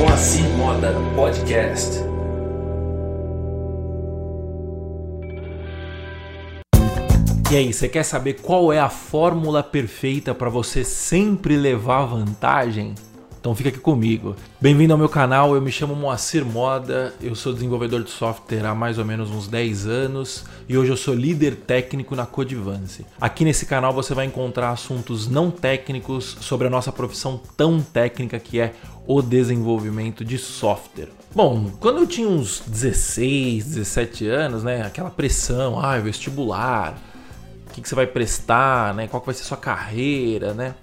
Moacir Moda Podcast. E aí, você quer saber qual é a fórmula perfeita para você sempre levar vantagem? Então fica aqui comigo. Bem-vindo ao meu canal, eu me chamo Moacir Moda, eu sou desenvolvedor de software há mais ou menos uns 10 anos e hoje eu sou líder técnico na Codivance. Aqui nesse canal você vai encontrar assuntos não técnicos sobre a nossa profissão tão técnica que é o desenvolvimento de software. Bom, quando eu tinha uns 16, 17 anos, né, aquela pressão, ah, vestibular, o que, que você vai prestar, né, qual vai ser sua carreira, né?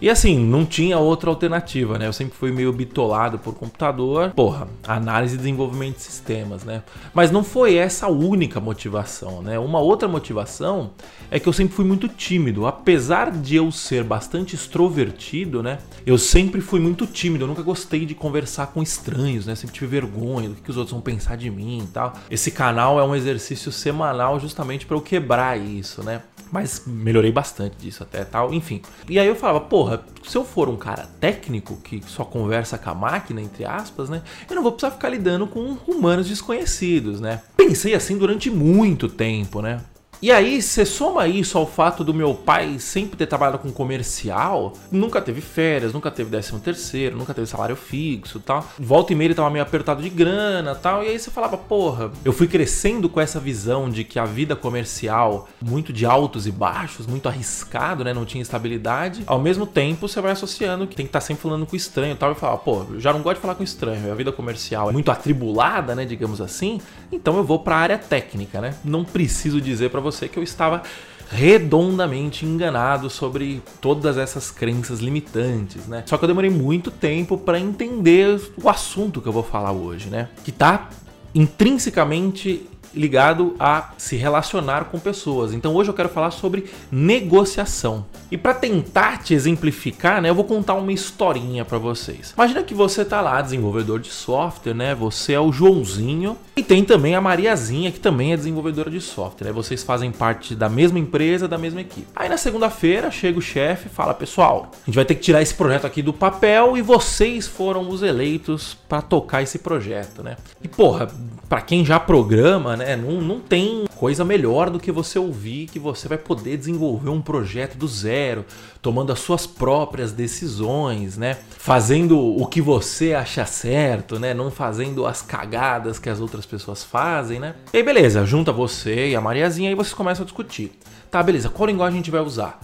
E assim, não tinha outra alternativa, né? Eu sempre fui meio bitolado por computador. Porra, análise e desenvolvimento de sistemas, né? Mas não foi essa a única motivação, né? Uma outra motivação é que eu sempre fui muito tímido. Apesar de eu ser bastante extrovertido, né? Eu sempre fui muito tímido. Eu nunca gostei de conversar com estranhos, né? Sempre tive vergonha do que os outros vão pensar de mim e tal. Esse canal é um exercício semanal justamente para eu quebrar isso, né? Mas melhorei bastante disso até tal, enfim. E aí eu falava, porra, se eu for um cara técnico que só conversa com a máquina, entre aspas, né? Eu não vou precisar ficar lidando com humanos desconhecidos, né? Pensei assim durante muito tempo, né? E aí, você soma isso ao fato do meu pai sempre ter trabalhado com comercial, nunca teve férias, nunca teve décimo terceiro, nunca teve salário fixo tal. Volta e meia ele tava meio apertado de grana tal. E aí você falava, porra, eu fui crescendo com essa visão de que a vida comercial, muito de altos e baixos, muito arriscado, né? Não tinha estabilidade. Ao mesmo tempo, você vai associando que tem que estar tá sempre falando com estranho tal. E falava, pô, eu já não gosto de falar com estranho. A vida comercial é muito atribulada, né? Digamos assim. Então eu vou pra área técnica, né? Não preciso dizer para você você que eu estava redondamente enganado sobre todas essas crenças limitantes, né? Só que eu demorei muito tempo para entender o assunto que eu vou falar hoje, né? Que tá intrinsecamente ligado a se relacionar com pessoas. Então hoje eu quero falar sobre negociação. E para tentar te exemplificar, né, eu vou contar uma historinha para vocês. Imagina que você tá lá, desenvolvedor de software, né? Você é o Joãozinho e tem também a Mariazinha, que também é desenvolvedora de software. Né? Vocês fazem parte da mesma empresa, da mesma equipe. Aí na segunda-feira chega o chefe e fala: "Pessoal, a gente vai ter que tirar esse projeto aqui do papel e vocês foram os eleitos para tocar esse projeto, né?" E porra, para quem já programa, né, não, não tem coisa melhor do que você ouvir que você vai poder desenvolver um projeto do zero, tomando as suas próprias decisões, né? Fazendo o que você acha certo, né? Não fazendo as cagadas que as outras pessoas fazem, né? E aí, beleza, junta você e a Mariazinha e vocês começam a discutir. Tá, beleza, qual linguagem a gente vai usar?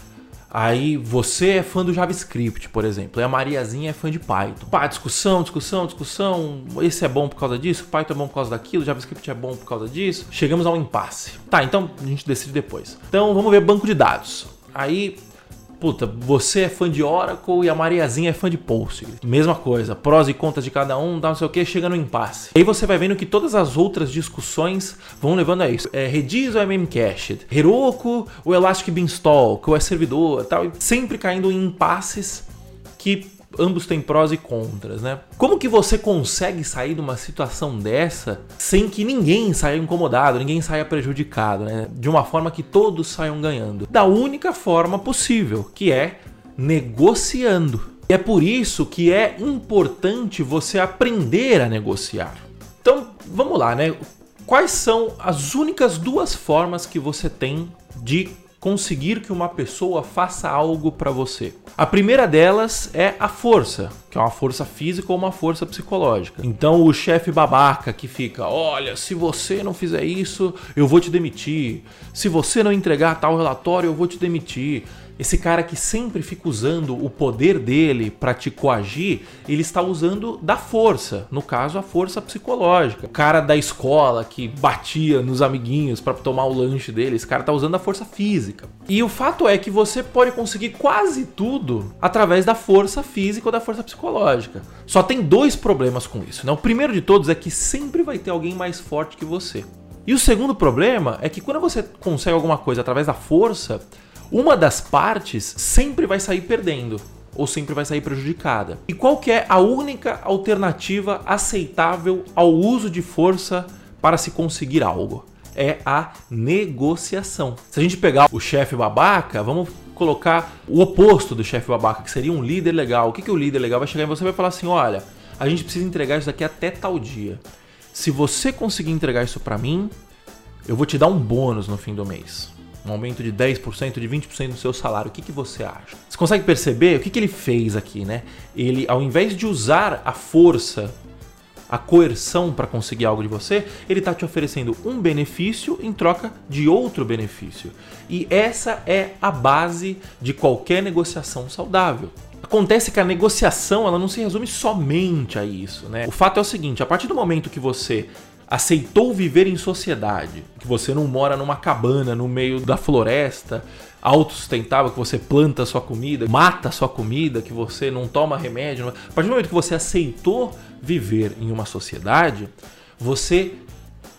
Aí você é fã do JavaScript, por exemplo, e a Mariazinha é fã de Python. Pá, discussão, discussão, discussão. Esse é bom por causa disso, Python é bom por causa daquilo, JavaScript é bom por causa disso. Chegamos ao impasse. Tá, então a gente decide depois. Então vamos ver banco de dados. Aí Puta, você é fã de Oracle e a Mariazinha é fã de Postgres. Mesma coisa, prós e contras de cada um, não sei o que, chega no impasse. Aí você vai vendo que todas as outras discussões vão levando a isso. É Redis ou é Memcached? Heroku ou Elastic Beanstalk? Ou é servidor tal? Sempre caindo em impasses que ambos têm prós e contras, né? Como que você consegue sair de uma situação dessa sem que ninguém saia incomodado, ninguém saia prejudicado, né? De uma forma que todos saiam ganhando. Da única forma possível, que é negociando. E é por isso que é importante você aprender a negociar. Então, vamos lá, né? Quais são as únicas duas formas que você tem de conseguir que uma pessoa faça algo para você. A primeira delas é a força, que é uma força física ou uma força psicológica. Então o chefe babaca que fica, olha, se você não fizer isso, eu vou te demitir. Se você não entregar tal relatório, eu vou te demitir. Esse cara que sempre fica usando o poder dele para te coagir, ele está usando da força, no caso a força psicológica. O cara da escola que batia nos amiguinhos para tomar o lanche dele, esse cara está usando a força física. E o fato é que você pode conseguir quase tudo através da força física ou da força psicológica. Só tem dois problemas com isso. Né? O primeiro de todos é que sempre vai ter alguém mais forte que você. E o segundo problema é que quando você consegue alguma coisa através da força, uma das partes sempre vai sair perdendo ou sempre vai sair prejudicada. E qual que é a única alternativa aceitável ao uso de força para se conseguir algo? É a negociação. Se a gente pegar o chefe babaca, vamos colocar o oposto do chefe babaca, que seria um líder legal. O que, que o líder legal vai chegar em você e vai falar assim: olha, a gente precisa entregar isso daqui até tal dia. Se você conseguir entregar isso para mim, eu vou te dar um bônus no fim do mês. Um aumento de 10%, de 20% do seu salário. O que, que você acha? Você consegue perceber o que, que ele fez aqui, né? Ele, ao invés de usar a força a coerção para conseguir algo de você, ele está te oferecendo um benefício em troca de outro benefício. E essa é a base de qualquer negociação saudável. Acontece que a negociação ela não se resume somente a isso, né? O fato é o seguinte: a partir do momento que você aceitou viver em sociedade, que você não mora numa cabana no meio da floresta, autossustentável, que você planta sua comida, mata sua comida, que você não toma remédio. A partir do momento que você aceitou viver em uma sociedade, você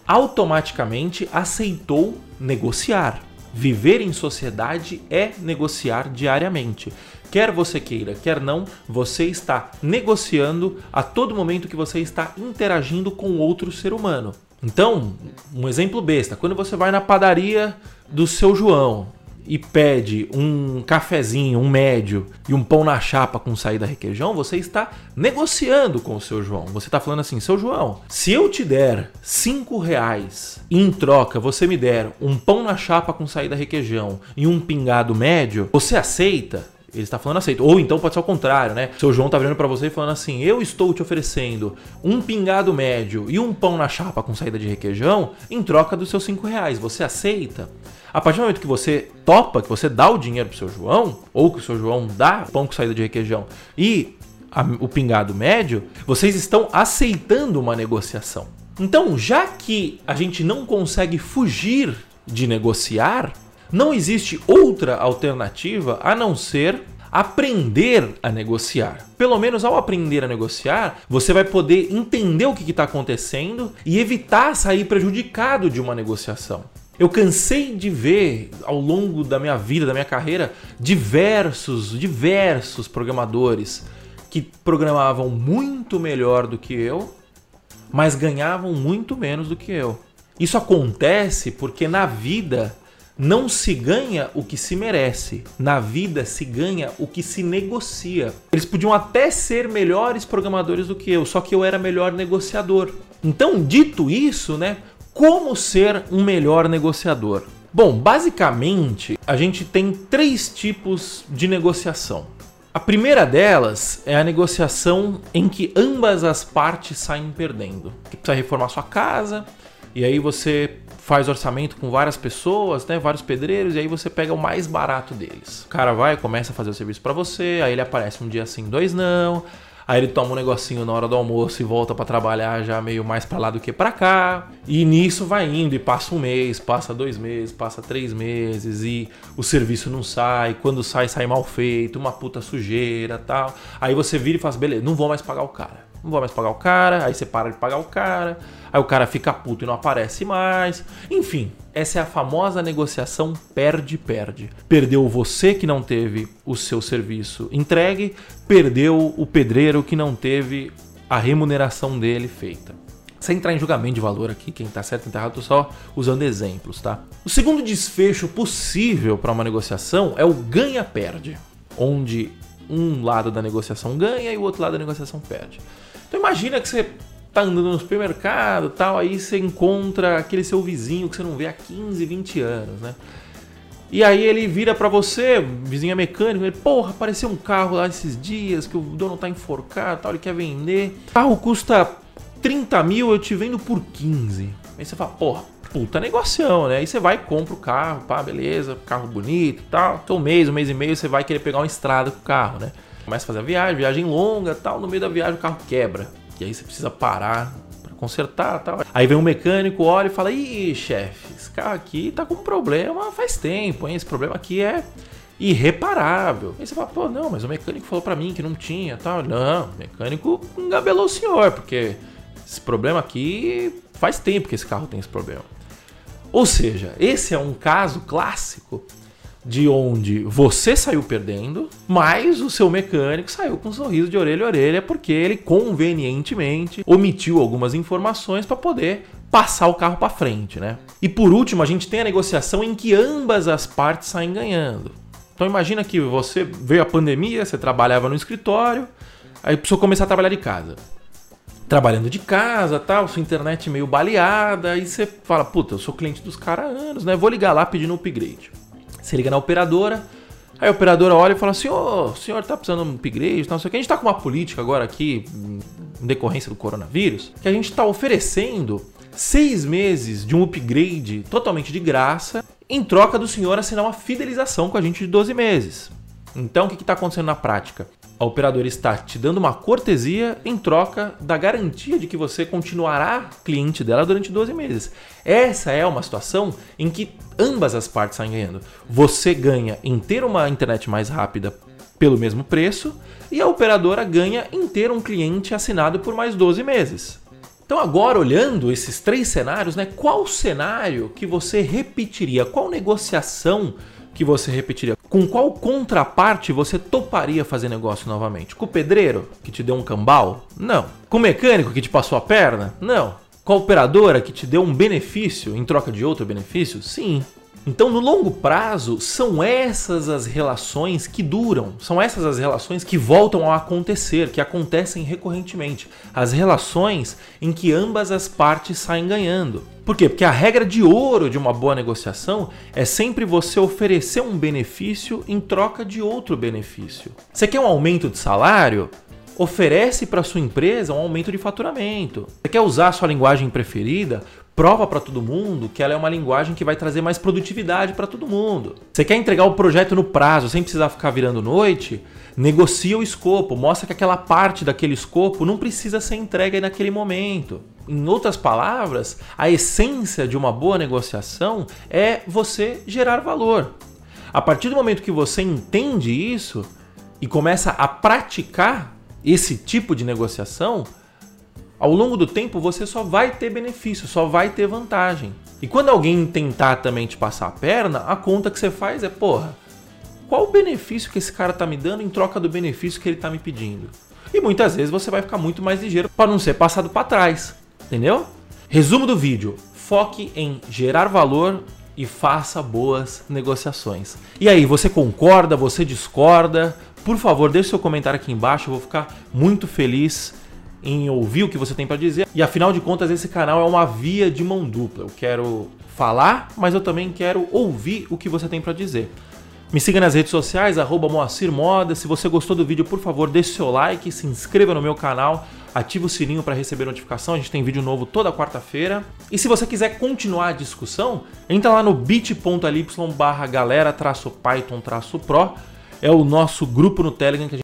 automaticamente aceitou negociar. Viver em sociedade é negociar diariamente. Quer você queira, quer não, você está negociando a todo momento que você está interagindo com outro ser humano. Então, um exemplo besta: quando você vai na padaria do seu João e pede um cafezinho, um médio e um pão na chapa com saída requeijão, você está negociando com o seu João. Você está falando assim, seu João, se eu te der cinco reais e em troca você me der um pão na chapa com saída requeijão e um pingado médio, você aceita? Ele está falando aceito. Ou então pode ser o contrário, né? Seu João tá virando para você e falando assim: Eu estou te oferecendo um pingado médio e um pão na chapa com saída de requeijão em troca dos seus cinco reais. Você aceita? A partir do momento que você topa, que você dá o dinheiro pro seu João, ou que o seu João dá pão com saída de requeijão e a, o pingado médio, vocês estão aceitando uma negociação. Então, já que a gente não consegue fugir de negociar, não existe outra alternativa a não ser aprender a negociar. Pelo menos ao aprender a negociar, você vai poder entender o que está acontecendo e evitar sair prejudicado de uma negociação. Eu cansei de ver ao longo da minha vida, da minha carreira, diversos, diversos programadores que programavam muito melhor do que eu, mas ganhavam muito menos do que eu. Isso acontece porque na vida não se ganha o que se merece. Na vida se ganha o que se negocia. Eles podiam até ser melhores programadores do que eu, só que eu era melhor negociador. Então, dito isso, né, como ser um melhor negociador? Bom, basicamente, a gente tem três tipos de negociação. A primeira delas é a negociação em que ambas as partes saem perdendo. Que precisa reformar sua casa, e aí você faz orçamento com várias pessoas, né, vários pedreiros, e aí você pega o mais barato deles. O cara vai, começa a fazer o serviço para você, aí ele aparece um dia assim, dois não, aí ele toma um negocinho na hora do almoço e volta para trabalhar já meio mais para lá do que para cá. E nisso vai indo e passa um mês, passa dois meses, passa três meses e o serviço não sai. Quando sai, sai mal feito, uma puta sujeira tal. Aí você vira e fala, assim, beleza, não vou mais pagar o cara não vou mais pagar o cara, aí você para de pagar o cara, aí o cara fica puto e não aparece mais. Enfim, essa é a famosa negociação perde-perde. Perdeu você que não teve o seu serviço entregue, perdeu o pedreiro que não teve a remuneração dele feita. Sem entrar em julgamento de valor aqui, quem tá certo e tá errado, tô só usando exemplos, tá? O segundo desfecho possível para uma negociação é o ganha-perde, onde um lado da negociação ganha e o outro lado da negociação perde. Então imagina que você tá andando no supermercado tal, aí você encontra aquele seu vizinho que você não vê há 15, 20 anos, né? E aí ele vira para você, vizinho é mecânico, ele, porra, apareceu um carro lá esses dias que o dono tá enforcado tal, ele quer vender. O carro custa 30 mil, eu te vendo por 15. Aí você fala, porra, puta negociação, né? Aí você vai e compra o carro, pá, beleza, carro bonito e tal. Então um mês, um mês e meio você vai querer pegar uma estrada com o carro, né? Começa a fazer a viagem, viagem longa tal. No meio da viagem o carro quebra. E aí você precisa parar para consertar tal. Aí vem um mecânico, olha e fala: Ih, chefe, esse carro aqui tá com problema faz tempo, hein? Esse problema aqui é irreparável. Aí você fala, pô, não, mas o mecânico falou para mim que não tinha tal. Não, o mecânico engabelou o senhor, porque esse problema aqui faz tempo que esse carro tem esse problema. Ou seja, esse é um caso clássico de onde você saiu perdendo, mas o seu mecânico saiu com um sorriso de orelha a orelha porque ele convenientemente omitiu algumas informações para poder passar o carro para frente, né? E por último, a gente tem a negociação em que ambas as partes saem ganhando. Então imagina que você veio a pandemia, você trabalhava no escritório, aí precisou começar a trabalhar de casa. trabalhando de casa, tal, sua internet meio baleada, aí você fala, puta, eu sou cliente dos caras há anos, né? Vou ligar lá pedindo um upgrade. Você liga na operadora, aí a operadora olha e fala assim, ô, o senhor tá precisando de um upgrade, não sei o que. A gente tá com uma política agora aqui, em decorrência do coronavírus, que a gente tá oferecendo seis meses de um upgrade totalmente de graça, em troca do senhor assinar uma fidelização com a gente de 12 meses. Então, o que está acontecendo na prática? A operadora está te dando uma cortesia em troca da garantia de que você continuará cliente dela durante 12 meses. Essa é uma situação em que ambas as partes saem ganhando. Você ganha em ter uma internet mais rápida pelo mesmo preço e a operadora ganha em ter um cliente assinado por mais 12 meses. Então agora olhando esses três cenários, né, qual cenário que você repetiria? Qual negociação que você repetiria? Com qual contraparte você toparia fazer negócio novamente? Com o pedreiro que te deu um cambal? Não. Com o mecânico que te passou a perna? Não. Com a operadora que te deu um benefício em troca de outro benefício? Sim. Então, no longo prazo, são essas as relações que duram, são essas as relações que voltam a acontecer, que acontecem recorrentemente. As relações em que ambas as partes saem ganhando. Por quê? Porque a regra de ouro de uma boa negociação é sempre você oferecer um benefício em troca de outro benefício. Você quer um aumento de salário? Oferece para sua empresa um aumento de faturamento. Você quer usar a sua linguagem preferida? Prova para todo mundo que ela é uma linguagem que vai trazer mais produtividade para todo mundo. Você quer entregar o projeto no prazo sem precisar ficar virando noite? Negocia o escopo, mostra que aquela parte daquele escopo não precisa ser entregue naquele momento. Em outras palavras, a essência de uma boa negociação é você gerar valor. A partir do momento que você entende isso e começa a praticar esse tipo de negociação, ao longo do tempo você só vai ter benefício, só vai ter vantagem. E quando alguém tentar também te passar a perna, a conta que você faz é, porra, qual o benefício que esse cara tá me dando em troca do benefício que ele tá me pedindo? E muitas vezes você vai ficar muito mais ligeiro para não ser passado para trás, entendeu? Resumo do vídeo: foque em gerar valor e faça boas negociações. E aí, você concorda, você discorda? Por favor, deixe seu comentário aqui embaixo, eu vou ficar muito feliz em ouvir o que você tem para dizer. E afinal de contas, esse canal é uma via de mão dupla. Eu quero falar, mas eu também quero ouvir o que você tem para dizer. Me siga nas redes sociais, arroba Moacir Moda. Se você gostou do vídeo, por favor, deixe seu like, se inscreva no meu canal, ative o sininho para receber notificação. A gente tem vídeo novo toda quarta-feira. E se você quiser continuar a discussão, entra lá no bit.ly barra galera-python-pro. É o nosso grupo no Telegram que a gente